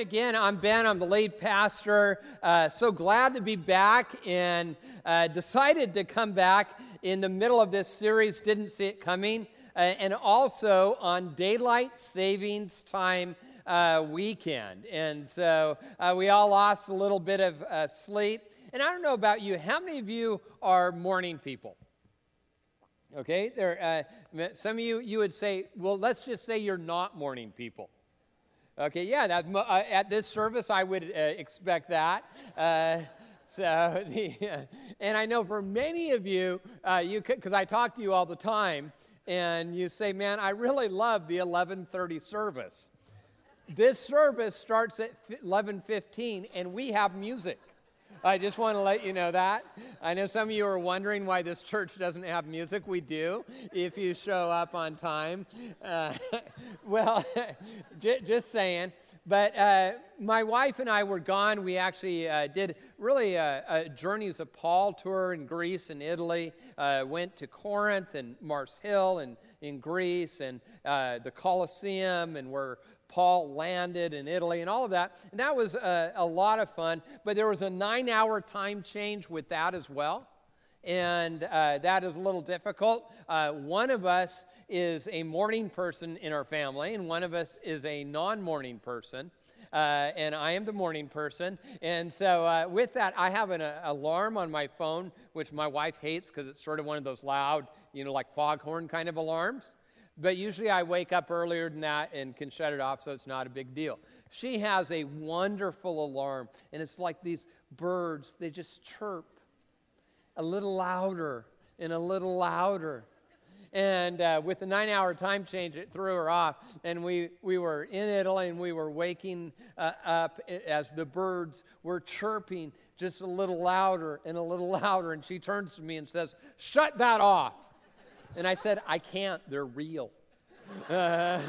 again. I'm Ben, I'm the lead pastor. Uh, so glad to be back and uh, decided to come back in the middle of this series, didn't see it coming, uh, and also on daylight savings time. Uh, weekend. And so uh, we all lost a little bit of uh, sleep. And I don't know about you, how many of you are morning people? Okay, there. Some of you you would say, well, let's just say you're not morning people. Okay, yeah, that, uh, at this service, I would uh, expect that. Uh, so, the, and I know for many of you, uh, you because I talk to you all the time, and you say, "Man, I really love the 11:30 service." This service starts at 11:15, and we have music. I just want to let you know that. I know some of you are wondering why this church doesn't have music. We do, if you show up on time. Uh, well, j- just saying. But uh, my wife and I were gone. We actually uh, did really a, a, Journeys of Paul tour in Greece and Italy. Uh, went to Corinth and Mars Hill and in Greece and uh, the Colosseum, and we're Paul landed in Italy and all of that. And that was a, a lot of fun. But there was a nine hour time change with that as well. And uh, that is a little difficult. Uh, one of us is a morning person in our family, and one of us is a non morning person. Uh, and I am the morning person. And so, uh, with that, I have an uh, alarm on my phone, which my wife hates because it's sort of one of those loud, you know, like foghorn kind of alarms. But usually I wake up earlier than that and can shut it off, so it's not a big deal. She has a wonderful alarm, and it's like these birds, they just chirp a little louder and a little louder. And uh, with the nine hour time change, it threw her off. And we, we were in Italy and we were waking uh, up as the birds were chirping just a little louder and a little louder. And she turns to me and says, Shut that off. And I said, I can't, they're real. Uh,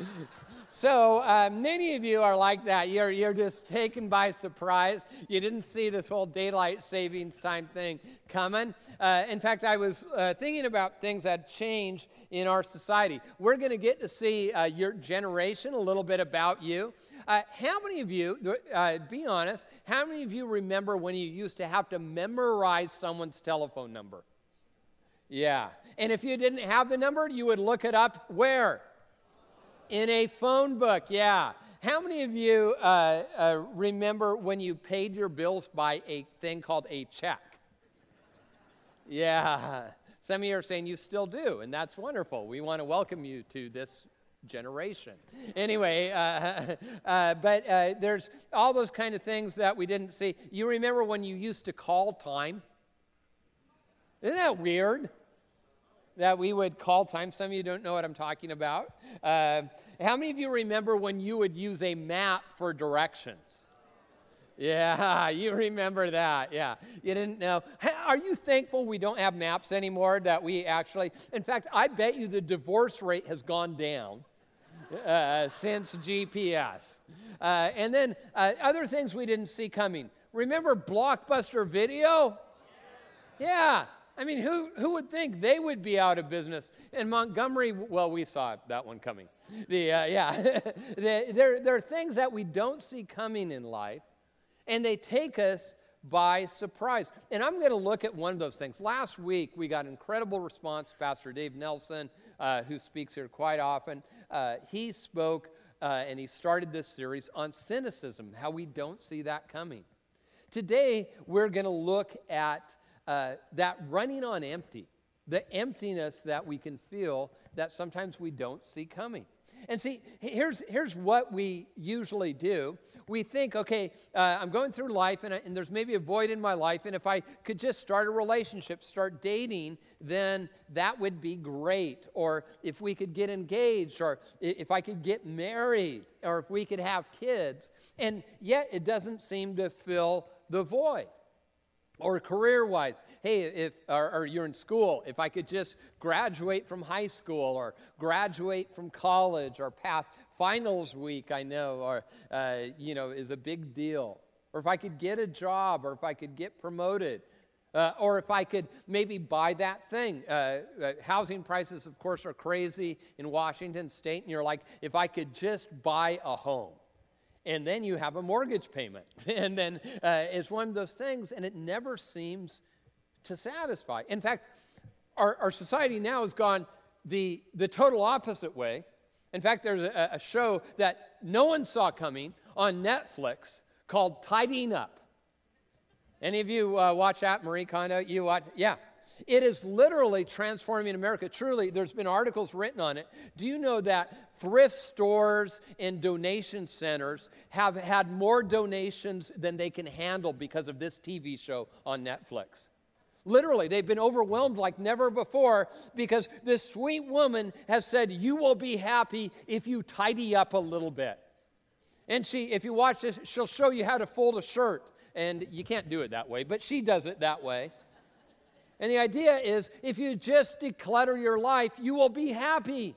so uh, many of you are like that. You're, you're just taken by surprise. You didn't see this whole daylight savings time thing coming. Uh, in fact, I was uh, thinking about things that change in our society. We're going to get to see uh, your generation, a little bit about you. Uh, how many of you, be honest, how many of you remember when you used to have to memorize someone's telephone number? Yeah. And if you didn't have the number, you would look it up where? In a phone book, yeah. How many of you uh, uh, remember when you paid your bills by a thing called a check? Yeah. Some of you are saying you still do, and that's wonderful. We want to welcome you to this generation. Anyway, uh, uh, but uh, there's all those kind of things that we didn't see. You remember when you used to call time? Isn't that weird? That we would call time. Some of you don't know what I'm talking about. Uh, how many of you remember when you would use a map for directions? Yeah, you remember that. Yeah, you didn't know. Are you thankful we don't have maps anymore? That we actually, in fact, I bet you the divorce rate has gone down uh, since GPS. Uh, and then uh, other things we didn't see coming. Remember Blockbuster Video? Yeah, I mean, who, who would think they would be out of business? In Montgomery, well, we saw that one coming. The, uh, yeah, there, there are things that we don't see coming in life, and they take us by surprise. And I'm going to look at one of those things. Last week, we got incredible response. Pastor Dave Nelson, uh, who speaks here quite often, uh, he spoke uh, and he started this series on cynicism, how we don't see that coming. Today, we're going to look at uh, that running on empty, the emptiness that we can feel that sometimes we don't see coming. And see, here's, here's what we usually do. We think, okay, uh, I'm going through life and, I, and there's maybe a void in my life, and if I could just start a relationship, start dating, then that would be great. Or if we could get engaged, or if I could get married, or if we could have kids. And yet it doesn't seem to fill the void or career wise hey if or, or, you're in school if i could just graduate from high school or graduate from college or pass finals week i know or uh, you know is a big deal. Or if i could get a job or if i could get promoted uh, or if I could maybe buy that thing. Uh, uh, housing prices, of course, are crazy in Washington state, and you're like, if I could just buy a home and then you have a mortgage payment. and then uh, it's one of those things, and it never seems to satisfy. In fact, our, our society now has gone the, the total opposite way. In fact, there's a, a show that no one saw coming on Netflix called Tidying Up. Any of you uh, watch that, Marie Kondo? You watch? Yeah. It is literally transforming America. Truly, there's been articles written on it. Do you know that thrift stores and donation centers have had more donations than they can handle because of this TV show on Netflix? Literally, they've been overwhelmed like never before because this sweet woman has said, You will be happy if you tidy up a little bit. And she, if you watch this, she'll show you how to fold a shirt. And you can't do it that way, but she does it that way. And the idea is if you just declutter your life, you will be happy.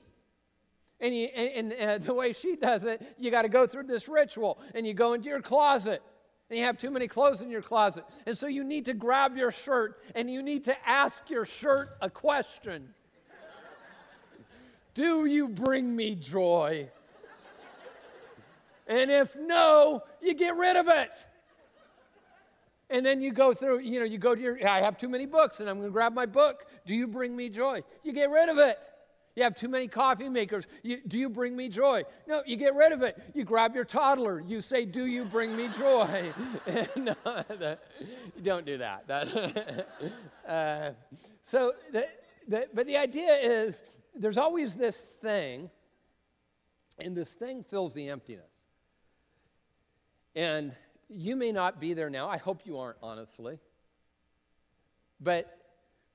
And, you, and, and uh, the way she does it, you got to go through this ritual and you go into your closet and you have too many clothes in your closet. And so you need to grab your shirt and you need to ask your shirt a question Do you bring me joy? And if no, you get rid of it. And then you go through, you know, you go to your, I have too many books and I'm going to grab my book. Do you bring me joy? You get rid of it. You have too many coffee makers. You, do you bring me joy? No, you get rid of it. You grab your toddler. You say, Do you bring me joy? no, you don't do that. that uh, so, the, the, but the idea is there's always this thing, and this thing fills the emptiness. And you may not be there now. I hope you aren't, honestly. But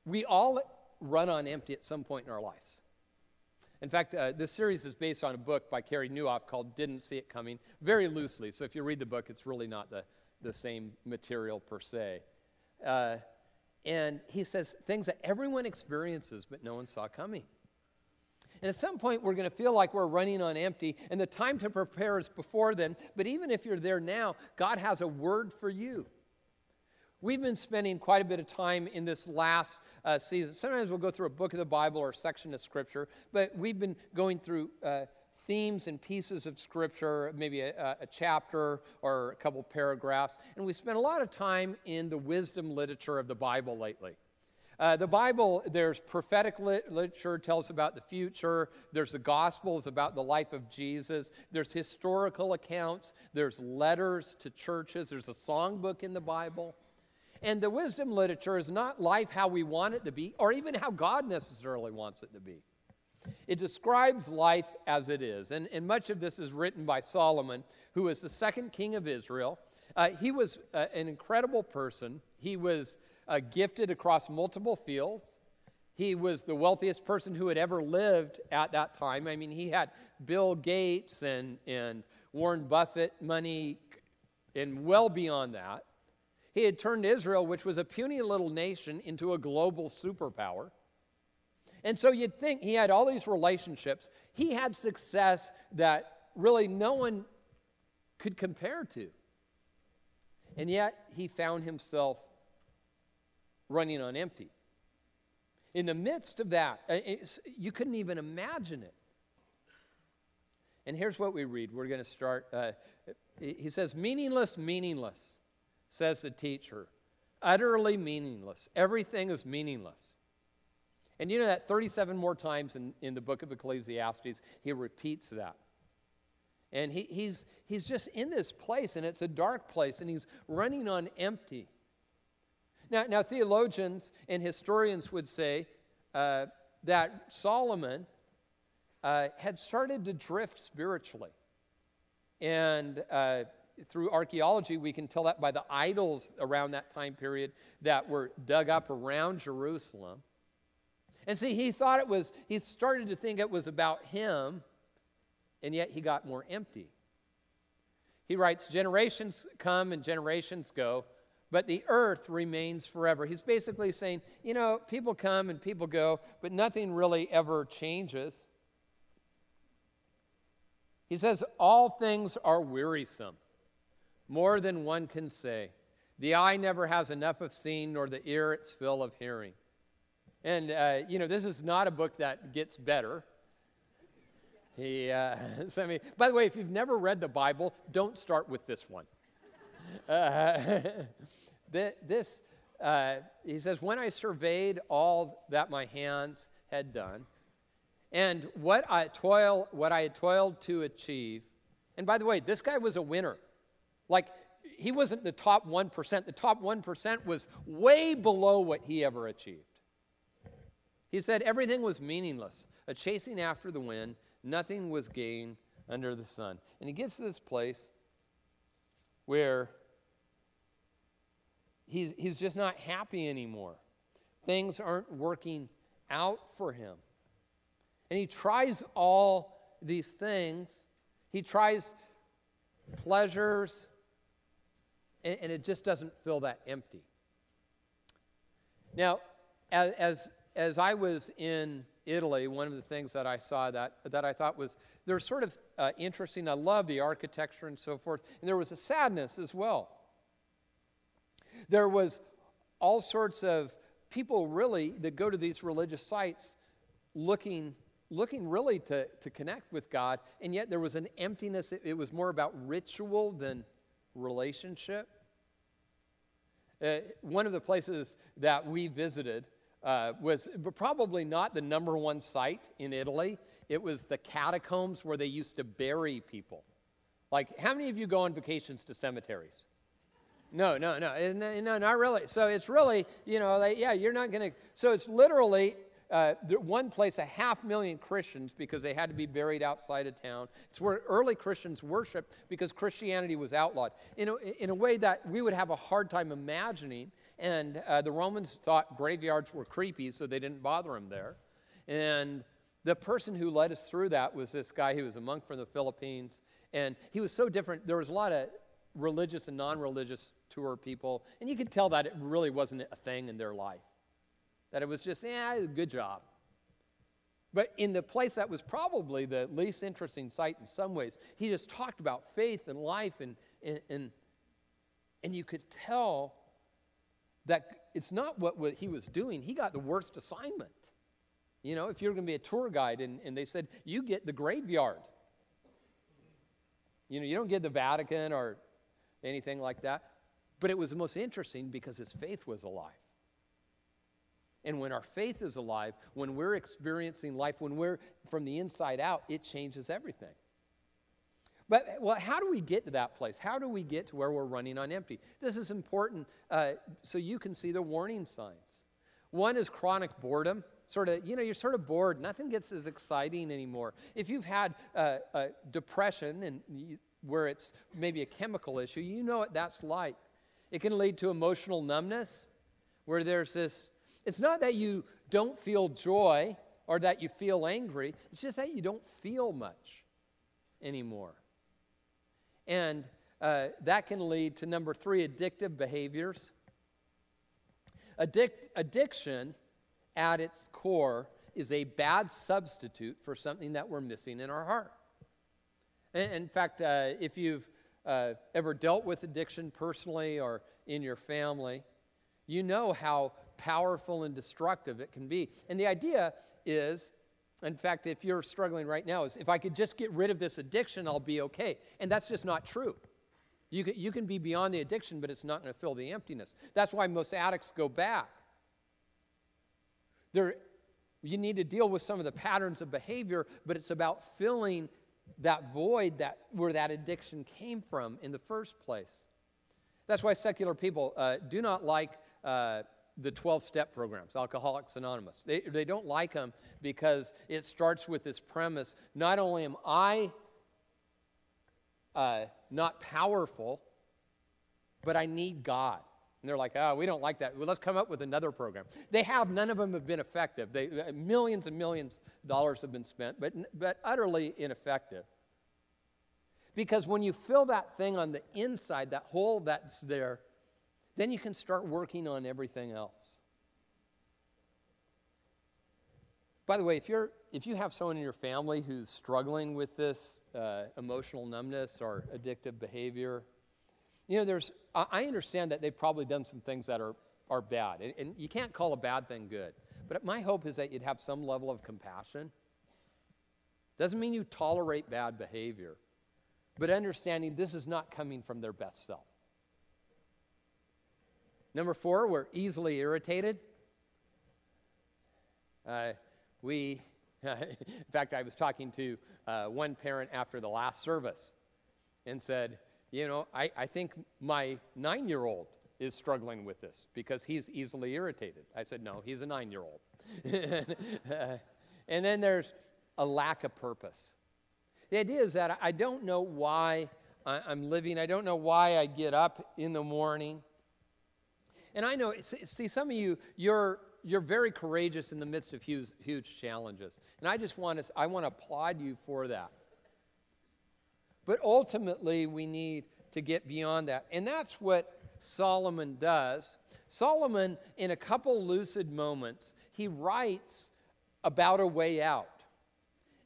we all run on empty at some point in our lives. In fact, uh, this series is based on a book by Carey Nieuwhof called Didn't See It Coming, very loosely. So if you read the book, it's really not the, the same material per se. Uh, and he says things that everyone experiences, but no one saw coming. And at some point, we're going to feel like we're running on empty, and the time to prepare is before then. But even if you're there now, God has a word for you. We've been spending quite a bit of time in this last uh, season. Sometimes we'll go through a book of the Bible or a section of Scripture, but we've been going through uh, themes and pieces of Scripture, maybe a, a, chapter or a couple paragraphs. And we spent a lot of time in the wisdom literature of the Bible lately. Uh, the Bible, there's prophetic literature, tells about the future. There's the Gospels about the life of Jesus. There's historical accounts. There's letters to churches. There's a songbook in the Bible. And the wisdom literature is not life how we want it to be, or even how God necessarily wants it to be. It describes life as it is. And, and much of this is written by Solomon, who is the second king of Israel. Uh, he was uh, an incredible person. He was uh, gifted across multiple fields. He was the wealthiest person who had ever lived at that time. I mean, he had Bill Gates and, and Warren Buffett money and well beyond that. He had turned Israel, which was a puny little nation, into a global superpower. And so you'd think he had all these relationships. He had success that really no one could compare to. And yet he found himself running on empty. In the midst of that, uh, you couldn't even imagine it. And here's what we read. We're going to start. Uh, he says, Meaningless, meaningless, says the teacher. Utterly meaningless. Everything is meaningless. And you know that 37 more times in, in the book of Ecclesiastes, he repeats that. And he, he's, he's just in this place, and it's a dark place, and he's running on empty. Now, now theologians and historians would say uh, that Solomon uh, had started to drift spiritually. And uh, through archaeology, we can tell that by the idols around that time period that were dug up around Jerusalem. And see, he thought it was, he started to think it was about him, and yet he got more empty. He writes, Generations come and generations go, but the earth remains forever. He's basically saying, you know, people come and people go, but nothing really ever changes. He says, All things are wearisome, more than one can say. The eye never has enough of seeing, nor the ear its fill of hearing. And, uh, you know, this is not a book that gets better. He, uh, I mean, by the way, if you've never read the Bible, don't start with this one. Uh, this, uh, he says, when I surveyed all that my hands had done, and what I toil, what I had toiled to achieve, and by the way, this guy was a winner. Like he wasn't the top 1%. The top 1% was way below what he ever achieved. He said everything was meaningless, a chasing after the wind, nothing was gained under the sun. And he gets to this place where he's, he's just not happy anymore. Things aren't working out for him. And he tries all these things. He tries pleasures, and, and it just doesn't feel that empty. Now, as, as, as I was in Italy, one of the things that I saw that, that I thought was, they're sort of uh, interesting. I love the architecture and so forth. And there was a sadness as well. There was all sorts of people really that go to these religious sites looking looking really to, to connect with God, and yet there was an emptiness. It, it was more about ritual than relationship. Uh, one of the places that we visited uh, was probably not the number one site in Italy. It was the catacombs where they used to bury people. Like, how many of you go on vacations to cemeteries? No, no, no, no, not really. So it's really, you know, like, yeah, you're not going to. So it's literally uh, one place a half million Christians because they had to be buried outside of town. It's where early Christians worshiped because Christianity was outlawed in a, in a way that we would have a hard time imagining. And uh, the Romans thought graveyards were creepy, so they didn't bother them there. And the person who led us through that was this guy who was a monk from the Philippines. And he was so different. There was a lot of religious and non religious tour people, and you could tell that it really wasn't a thing in their life. That it was just, yeah, good job. But in the place that was probably the least interesting site in some ways, he just talked about faith and life, and, and, and, and you could tell that it's not what, what he was doing. He got the worst assignment. You know, if you're going to be a tour guide and, and they said, you get the graveyard. You know, you don't get the Vatican or anything like that. But it was the most interesting because his faith was alive. And when our faith is alive, when we're experiencing life, when we're from the inside out, it changes everything. But well, how do we get to that place? How do we get to where we're running on empty? This is important uh, so you can see the warning signs. One is chronic boredom. Sort of, you know, you're sort of bored. Nothing gets as exciting anymore. If you've had uh, depression and you, where it's maybe a chemical issue, you know what that's like. It can lead to emotional numbness, where there's this it's not that you don't feel joy or that you feel angry, it's just that you don't feel much anymore. And uh, that can lead to number three addictive behaviors. Addic- addiction, at its core, is a bad substitute for something that we're missing in our heart. In fact, uh, if you've uh, ever dealt with addiction personally or in your family, you know how powerful and destructive it can be. And the idea is, in fact, if you're struggling right now, is if I could just get rid of this addiction, I'll be okay. And that's just not true. You can, you can be beyond the addiction, but it's not going to fill the emptiness. That's why most addicts go back. There, you need to deal with some of the patterns of behavior, but it's about filling that void that where that addiction came from in the first place. That's why secular people uh, do not like uh, the 12 step programs, Alcoholics Anonymous. They, they don't like them because it starts with this premise not only am I uh, not powerful, but I need God. And they're like, oh, we don't like that. Well, let's come up with another program. They have, none of them have been effective. They, uh, millions and millions of dollars have been spent, but, but utterly ineffective. Because when you fill that thing on the inside, that hole that's there, then you can start working on everything else. By the way, if, you're, if you have someone in your family who's struggling with this uh, emotional numbness or addictive behavior, you know, there's, I understand that they've probably done some things that are, are bad. And, and you can't call a bad thing good. But my hope is that you'd have some level of compassion. Doesn't mean you tolerate bad behavior, but understanding this is not coming from their best self. Number four, we're easily irritated. Uh, we, in fact, I was talking to uh, one parent after the last service and said, You know, I, I think my nine year old is struggling with this because he's easily irritated. I said, No, he's a nine year old. and then there's a lack of purpose. The idea is that I don't know why I'm living, I don't know why I get up in the morning. And I know, see, some of you, you're, you're very courageous in the midst of huge, huge challenges. And I just want to, I want to applaud you for that. But ultimately, we need to get beyond that. And that's what Solomon does. Solomon, in a couple lucid moments, he writes about a way out.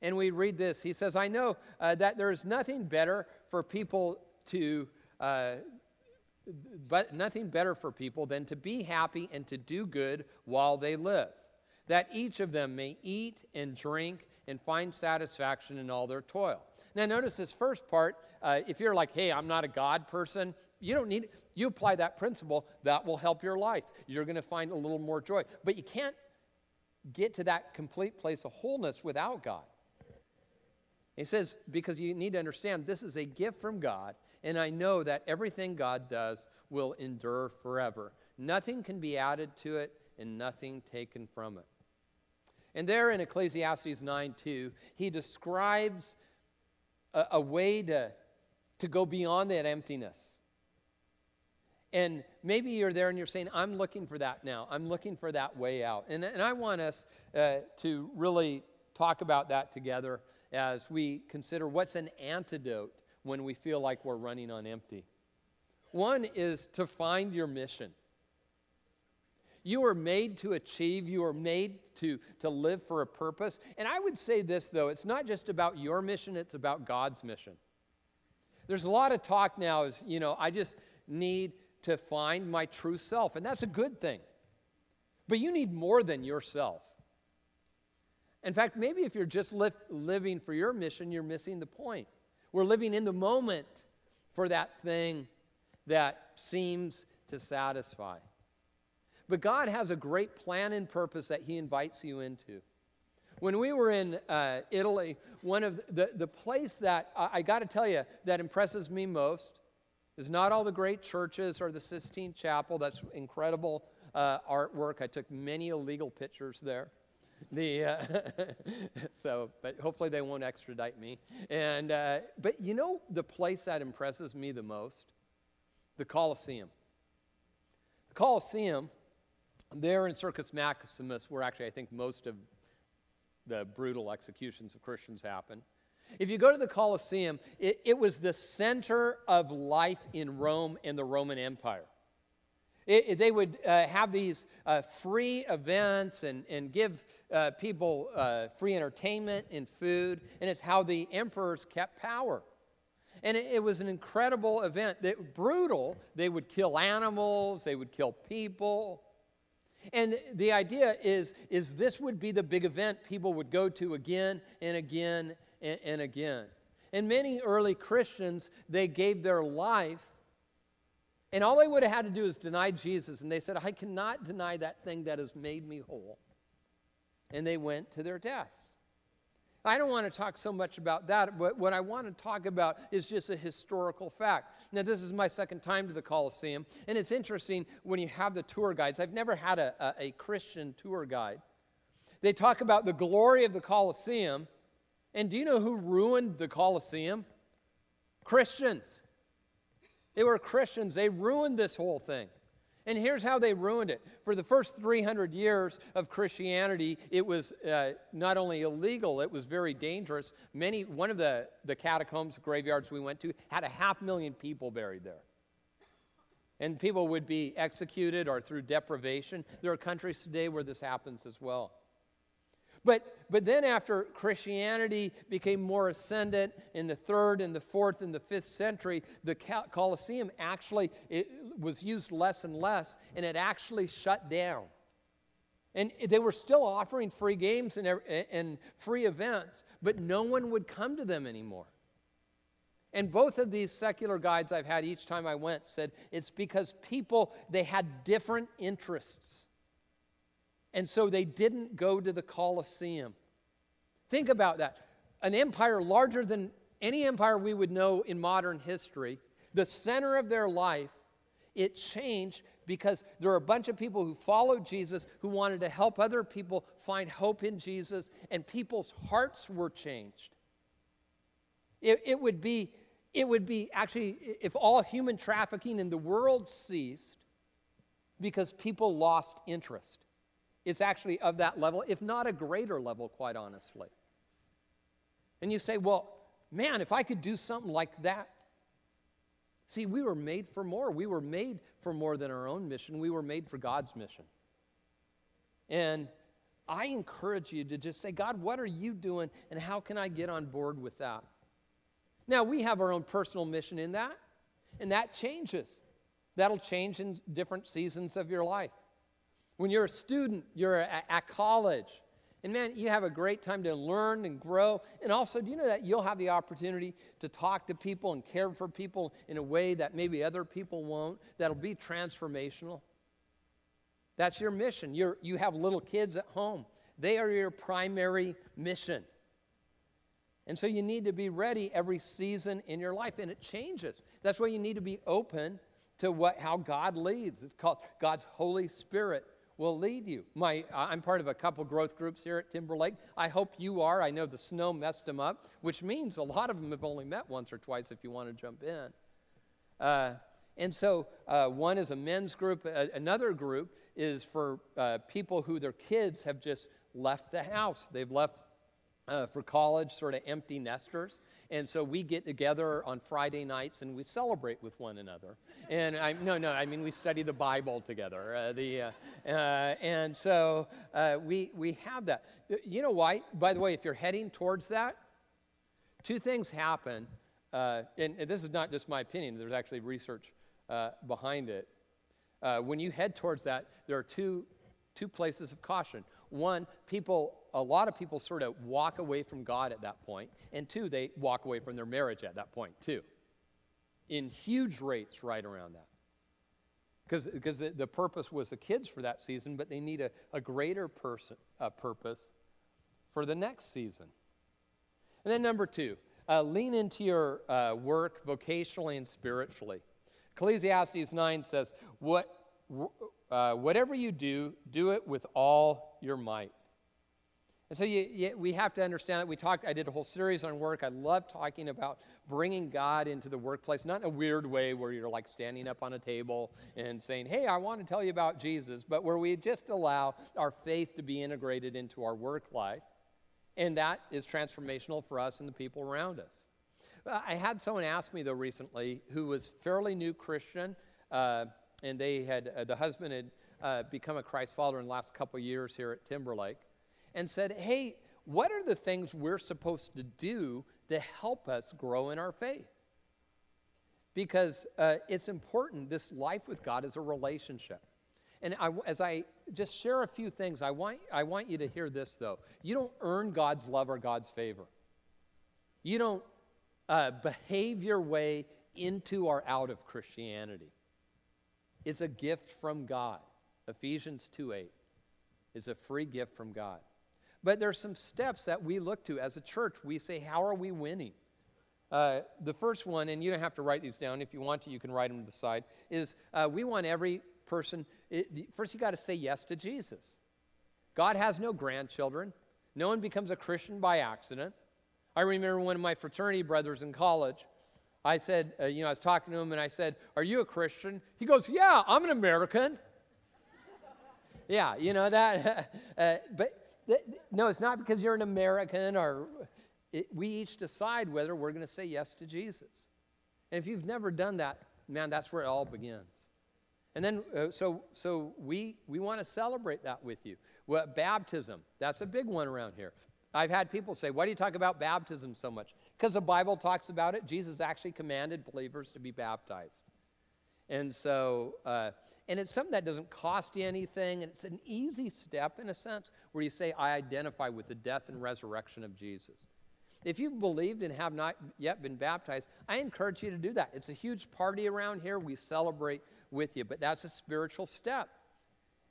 And we read this. He says, I know uh, that there is nothing better for people to, uh, but nothing better for people than to be happy and to do good while they live, that each of them may eat and drink and find satisfaction in all their toil. Now, notice this first part. Uh, if you're like, hey, I'm not a God person, you don't need, you apply that principle, that will help your life. You're going to find a little more joy. But you can't get to that complete place of wholeness without God. He says, because you need to understand this is a gift from God, and I know that everything God does will endure forever. Nothing can be added to it, and nothing taken from it. And there in Ecclesiastes 9 2, he describes a, a way to, to go beyond that emptiness. And maybe you're there and you're saying, I'm looking for that now. I'm looking for that way out. And, and I want us uh, to really talk about that together as we consider what's an antidote when we feel like we're running on empty. One is to find your mission. You are made to achieve, you are made to, to live for a purpose. And I would say this, though it's not just about your mission, it's about God's mission. There's a lot of talk now, is, you know, I just need to find my true self, and that's a good thing. But you need more than yourself. In fact, maybe if you're just li- living for your mission, you're missing the point. We're living in the moment for that thing that seems to satisfy. But God has a great plan and purpose that He invites you into. When we were in uh, Italy, one of the, the place that I, I got to tell you that impresses me most is not all the great churches or the Sistine Chapel. That's incredible uh, artwork. I took many illegal pictures there. The, uh, so, but hopefully they won't extradite me. And, uh, but you know the place that impresses me the most? The Colosseum. The Colosseum, there in Circus Maximus, where actually I think most of the brutal executions of Christians happen. If you go to the Colosseum, it, it was the center of life in Rome and the Roman Empire. It, it, they would uh, have these uh, free events and, and give uh, people uh, free entertainment and food, and it's how the emperors kept power. And it, it was an incredible event. That brutal. They would kill animals, they would kill people. And the idea is, is this would be the big event people would go to again and again and, and again. And many early Christians, they gave their life and all they would have had to do is deny Jesus. And they said, I cannot deny that thing that has made me whole. And they went to their deaths. I don't want to talk so much about that, but what I want to talk about is just a historical fact. Now, this is my second time to the Colosseum, and it's interesting when you have the tour guides. I've never had a, a, a Christian tour guide. They talk about the glory of the Colosseum, and do you know who ruined the Colosseum? Christians. They were Christians. They ruined this whole thing. And here's how they ruined it. For the first 300 years of Christianity, it was uh, not only illegal, it was very dangerous. Many, one of the, the catacombs, graveyards we went to, had a half million people buried there. And people would be executed or through deprivation. There are countries today where this happens as well. But, but then, after Christianity became more ascendant in the third and the fourth and the fifth century, the Colosseum actually was used less and less, and it actually shut down. And they were still offering free games and, and free events, but no one would come to them anymore. And both of these secular guides I've had each time I went said it's because people, they had different interests. And so they didn't go to the Colosseum. Think about that. An empire larger than any empire we would know in modern history, the center of their life, it changed because there are a bunch of people who followed Jesus who wanted to help other people find hope in Jesus, and people's hearts were changed. It, it, would be, it would be actually, if all human trafficking in the world ceased because people lost interest. It's actually of that level, if not a greater level, quite honestly. And you say, well, man, if I could do something like that. See, we were made for more. We were made for more than our own mission, we were made for God's mission. And I encourage you to just say, God, what are you doing, and how can I get on board with that? Now, we have our own personal mission in that, and that changes. That'll change in different seasons of your life. When you're a student, you're at, at college. And man, you have a great time to learn and grow. And also, do you know that you'll have the opportunity to talk to people and care for people in a way that maybe other people won't, that'll be transformational? That's your mission. You're, you have little kids at home, they are your primary mission. And so you need to be ready every season in your life, and it changes. That's why you need to be open to what, how God leads. It's called God's Holy Spirit will lead you. My, I'm part of a couple growth groups here at Timberlake. I hope you are. I know the snow messed them up, which means a lot of them have only met once or twice if you want to jump in. Uh, and so uh, one is a men's group, another group is for uh, people who their kids have just left the house. They've left uh, for college, sort of empty nesters. And so we get together on Friday nights and we celebrate with one another. And I, no, no, I mean, we study the Bible together. Uh, the, uh, uh, and so uh, we, we have that. You know why? By the way, if you're heading towards that, two things happen. Uh, and, and, this is not just my opinion, there's actually research uh, behind it. when you head towards that, there are two, two places of caution. One, people a lot of people sort of walk away from God at that point, and two, they walk away from their marriage at that point, too, in huge rates right around that. Because the, the, purpose was the kids for that season, but they need a, a greater person, uh, purpose for the next season. And then, number two, uh, lean into your uh, work vocationally and spiritually. Ecclesiastes 9 says, what, uh, Whatever you do, do it with all your might. And so you, you, we have to understand that we talked, I did a whole series on work. I love talking about bringing God into the workplace, not in a weird way where you're like standing up on a table and saying, hey, I want to tell you about Jesus, but where we just allow our faith to be integrated into our work life. And that is transformational for us and the people around us. I had someone ask me, though, recently who was fairly new Christian, uh, and they had, uh, the husband had uh, become a Christ follower in the last couple years here at Timberlake and said, Hey, what are the things we're supposed to do to help us grow in our faith? Because uh, it's important. This life with God is a relationship. And I, as I just share a few things, I want, I want you to hear this, though. You don't earn God's love or God's favor. You don't uh, behave your way into or out of Christianity. It's a gift from God. Ephesians 2 8 is a free gift from God. But there's some steps that we look to as a church. We say, how are we winning? Uh, the first one, and you don't have to write these down. If you want to, you can write them to the side, is uh, we want every person, it, first you got to say yes to Jesus. God has no grandchildren. No one becomes a Christian by accident. I remember one of my fraternity brothers in college. I said, uh, you know, I was talking to him and I said, Are you a Christian? He goes, Yeah, I'm an American. yeah, you know that. uh, but th- no, it's not because you're an American or it, we each decide whether we're going to say yes to Jesus. And if you've never done that, man, that's where it all begins. And then, uh, so, so we, we want to celebrate that with you. Well, baptism, that's a big one around here. I've had people say, Why do you talk about baptism so much? Because the Bible talks about it. Jesus actually commanded believers to be baptized. And so, uh, and it's something that doesn't cost you anything, and it's an easy step in a sense where you say, I identify with the death and resurrection of Jesus. If you've believed and have not yet been baptized, I encourage you to do that. It's a huge party around here. We celebrate with you, but that's a spiritual step.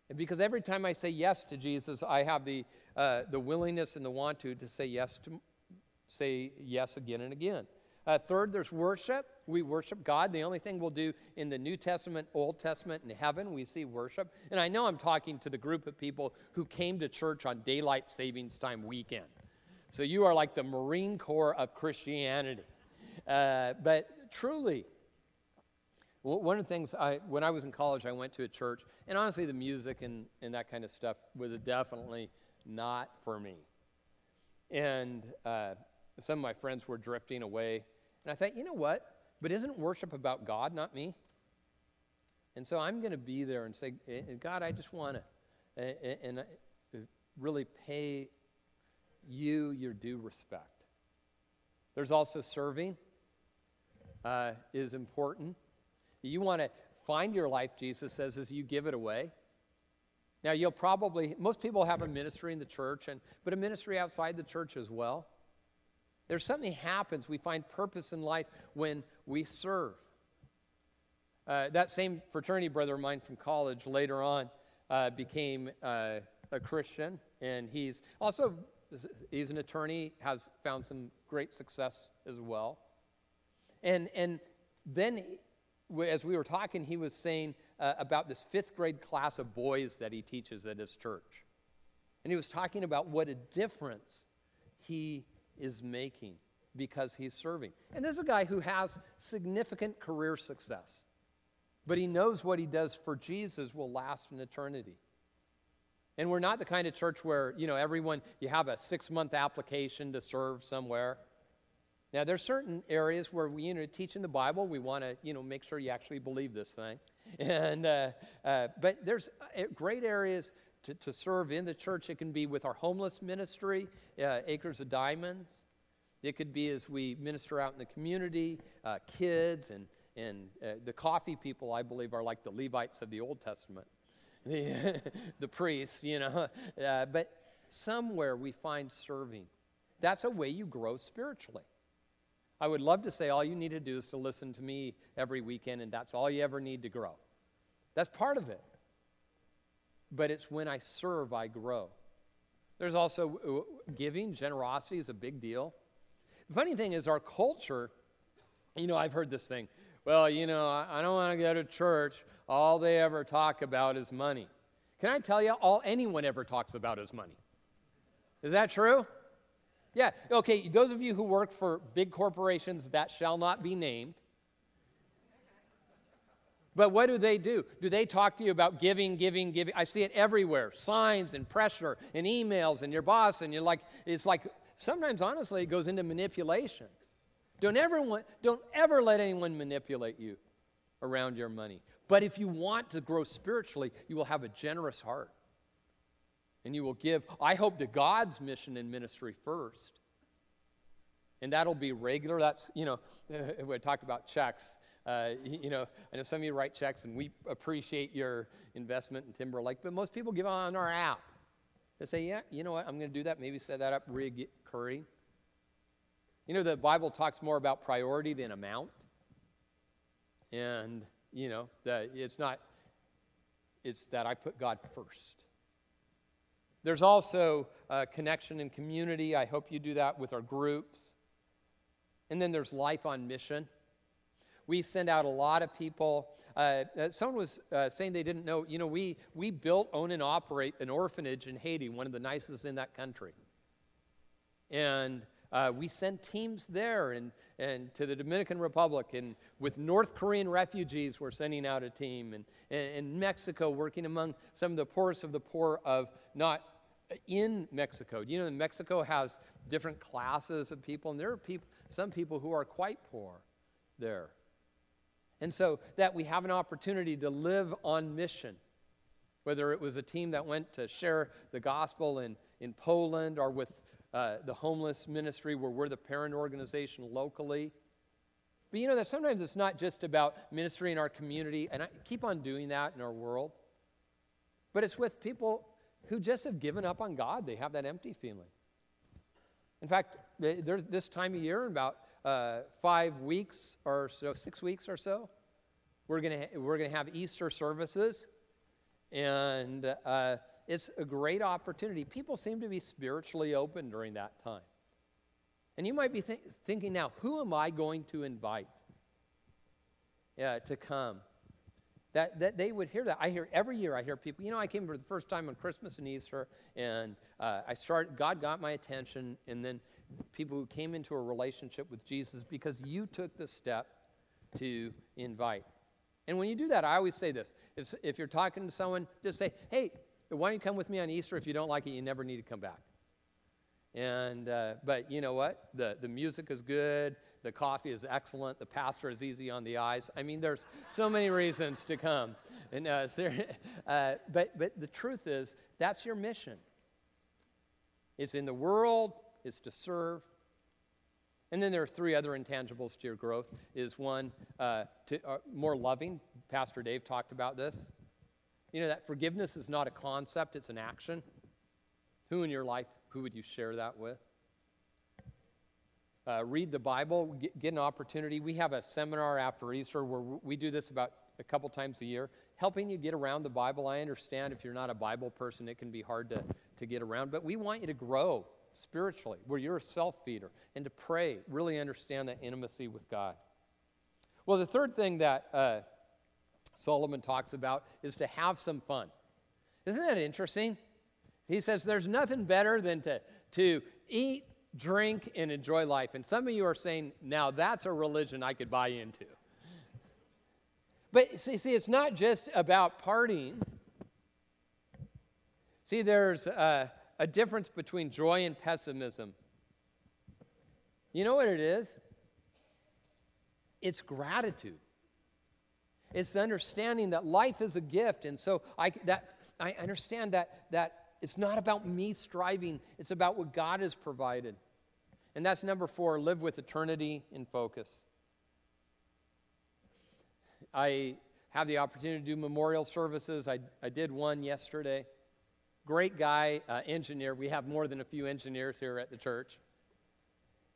And because every time I say yes to Jesus, I have the, uh, the willingness and the want to to say yes to say yes again and again. Uh, third, there's worship. We worship God. The only thing we'll do in the New Testament, Old Testament, and heaven, we see worship. And I know I'm talking to the group of people who came to church on daylight savings time weekend. So you are like the Marine Corps of Christianity. Uh, but truly, one of the things I, when I was in college, I went to a church, and honestly, the music and, and that kind of stuff was definitely not for me. And uh, some of my friends were drifting away. And I thought, you know what? But isn't worship about God, not me? And so I'm going to be there and say, eh, eh, God, I just want to, and uh, really pay you your due respect. There's also serving uh, is important. You want to find your life, Jesus says, as you give it away. Now, you'll probably, most people have a ministry in the church, and, but a ministry outside the church as well. There's something happens. We find purpose in life when we serve. Uh, that same fraternity brother of mine from college later on uh, became uh, a Christian, and he's also he's an attorney, has found some great success as well. And and then, as we were talking, he was saying uh, about this fifth grade class of boys that he teaches at his church, and he was talking about what a difference he is making because he's serving. And this is a guy who has significant career success, but he knows what he does for Jesus will last an eternity. And we're not the kind of church where, you know, everyone, you have a six month application to serve somewhere. Now, there's certain areas where we, you know, teach in the Bible, we want to, you know, make sure you actually believe this thing. And, uh, uh, but there's uh, great areas to, to serve in the church. It can be with our homeless ministry, uh, Acres of Diamonds. It could be as we minister out in the community, uh, kids, and, and uh, the coffee people, I believe, are like the Levites of the Old Testament, the, the priests, you know. Uh, but somewhere we find serving. That's a way you grow spiritually. I would love to say all you need to do is to listen to me every weekend, and that's all you ever need to grow. That's part of it but it's when I serve I grow. There's also giving, generosity is a big deal. The funny thing is, our culture, you know, I've heard this thing. Well, you know, I don't want to go to church. All they ever talk about is money. Can I tell you, all anyone ever talks about is money? Is that true? Yeah. Okay, those of you who work for big corporations that shall not be named, but what do they do? Do they talk to you about giving, giving, giving? I see it everywhere signs and pressure and emails and your boss, and you're like, it's like sometimes, honestly, it goes into manipulation. Don't ever, want, don't ever let anyone manipulate you around your money. But if you want to grow spiritually, you will have a generous heart. And you will give, I hope, to God's mission and ministry first. And that'll be regular. That's, you know, we talked about checks. Uh, you know, I know some of you write checks, and we appreciate your investment in Timberlake, but most people give on our app. They say, yeah, you know what, I'm going to do that. Maybe set that up recurring. You know, the Bible talks more about priority than amount. And, you know, the, it's not, it's that I put God first. There's also connection and community. I hope you do that with our groups. And then there's life on mission. We send out a lot of people. Uh, uh, someone was uh, saying they didn't know, you know, we, we built, own, and operate an orphanage in Haiti, one of the nicest in that country. And uh, we send teams there and, and to the Dominican Republic. And with North Korean refugees, we're sending out a team. And, in Mexico, working among some of the poorest of the poor of not in Mexico. You know, Mexico has different classes of people, and there are people, some people who are quite poor there. And so that we have an opportunity to live on mission, whether it was a team that went to share the gospel in, in Poland or with uh, the homeless ministry where we're the parent organization locally. But you know that sometimes it's not just about ministry in our community, and I keep on doing that in our world, but it's with people who just have given up on God. They have that empty feeling. In fact, there's this time of year, about uh, five weeks or so, six weeks or so, we're going we're gonna have Easter services. And uh, it's a great opportunity. People seem to be spiritually open during that time. And you might be th- thinking now, who am I going to invite uh, to come? That, that they would hear that. I hear every year, I hear people, you know, I came for the first time on Christmas and Easter, and uh, I started, God got my attention, and then people who came into a relationship with Jesus because you took the step to invite. And when you do that, I always say this if, if you're talking to someone, just say, hey, why don't you come with me on Easter? If you don't like it, you never need to come back. And, uh, but you know what? The, the music is good. The coffee is excellent. The pastor is easy on the eyes. I mean, there's so many reasons to come. And, uh, uh, but, but the truth is, that's your mission. It's in the world, it's to serve. And then there are three other intangibles to your growth. Is one, uh, to, uh, more loving. Pastor Dave talked about this. You know, that forgiveness is not a concept, it's an action. Who in your life, who would you share that with? Uh, read the Bible, get, get, an opportunity. We have a seminar after Easter where we do this about a couple times a year, helping you get around the Bible. I understand if you're not a Bible person, it can be hard to, to get around, but we want you to grow spiritually, where you're a self feeder, and to pray, really understand that intimacy with God. Well, the third thing that uh, Solomon talks about is to have some fun. Isn't that interesting? He says there's nothing better than to, to eat, drink, and enjoy life. And some of you are saying, now that's a religion I could buy into. But see, see it's not just about partying. See, there's a, a difference between joy and pessimism. You know what it is? It's gratitude. It's the understanding that life is a gift. And so I, that, I understand that, that it's not about me striving, it's about what God has provided. And that's number four live with eternity in focus. I have the opportunity to do memorial services. I, I did one yesterday. Great guy, uh, engineer. We have more than a few engineers here at the church.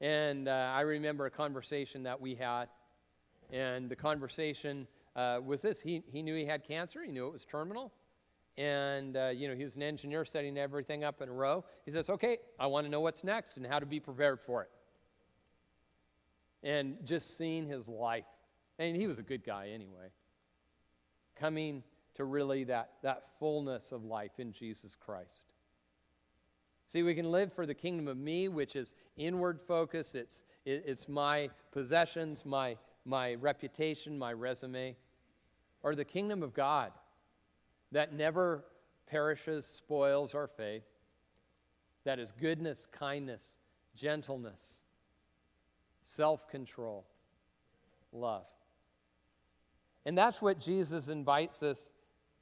And uh, I remember a conversation that we had. And the conversation uh, was this he, he knew he had cancer, he knew it was terminal. And, uh, you know, he was an engineer setting everything up in a row. He says, okay, I want to know what's next and how to be prepared for it. And just seeing his life. And he was a good guy anyway. Coming to really that, that fullness of life in Jesus Christ. See, we can live for the kingdom of me, which is inward focus. It's, it, it's my possessions, my, my reputation, my resume or the kingdom of God that never perishes, spoils our faith, that is goodness, kindness, gentleness, self control, love. And that's what Jesus invites us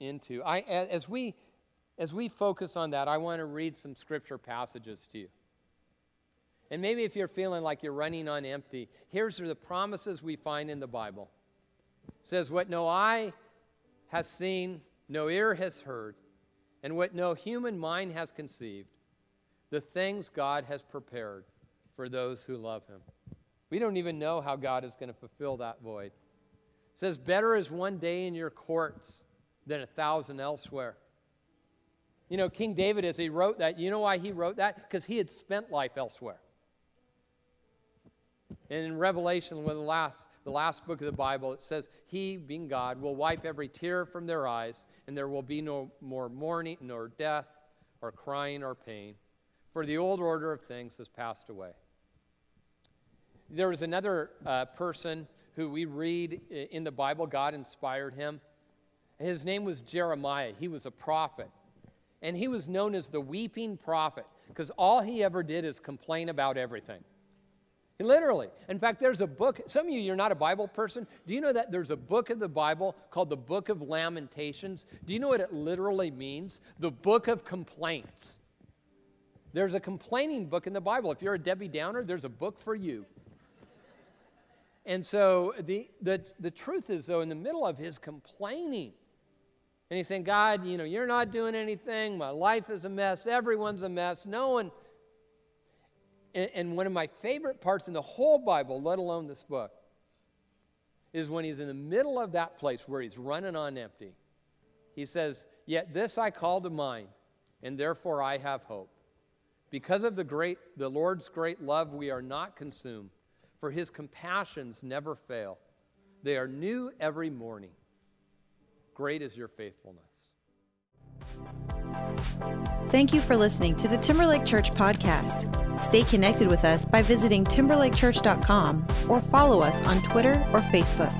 into. I, as, we, as we focus on that, I want to read some scripture passages to you. And maybe if you're feeling like you're running on empty, here's the promises we find in the Bible. It says, What no eye has seen, no ear has heard, and what no human mind has conceived, the things God has prepared for those who love him. We don't even know how God is going to fulfill that void. It says, Better is one day in your courts than a thousand elsewhere. You know, King David, as he wrote that, you know why he wrote that? Because he had spent life elsewhere. And in Revelation, when the last, the last book of the Bible, it says, He, being God, will wipe every tear from their eyes, and there will be no more mourning, nor death, or crying, or pain, for the old order of things has passed away. There was another uh, person who we read in the Bible, God inspired him. His name was Jeremiah. He was a prophet. And he was known as the weeping prophet because all he ever did is complain about everything. Literally. In fact, there's a book. Some of you, you're not a Bible person. Do you know that there's a book of the Bible called the Book of Lamentations? Do you know what it literally means? The book of complaints. There's a complaining book in the Bible. If you're a Debbie Downer, there's a book for you. And so the, the, the truth is, though, in the middle of his complaining, and he's saying, God, you know, you're not doing anything. My life is a mess. Everyone's a mess. No one. And, and one of my favorite parts in the whole Bible, let alone this book, is when he's in the middle of that place where he's running on empty. He says, Yet this I call to mind, and therefore I have hope. Because of the great the Lord's great love, we are not consumed for his compassions never fail. They are new every morning. Great is your faithfulness. Thank you for listening to the Timberlake Church podcast. Stay connected with us by visiting timberlakechurch.com or follow us on Twitter or Facebook.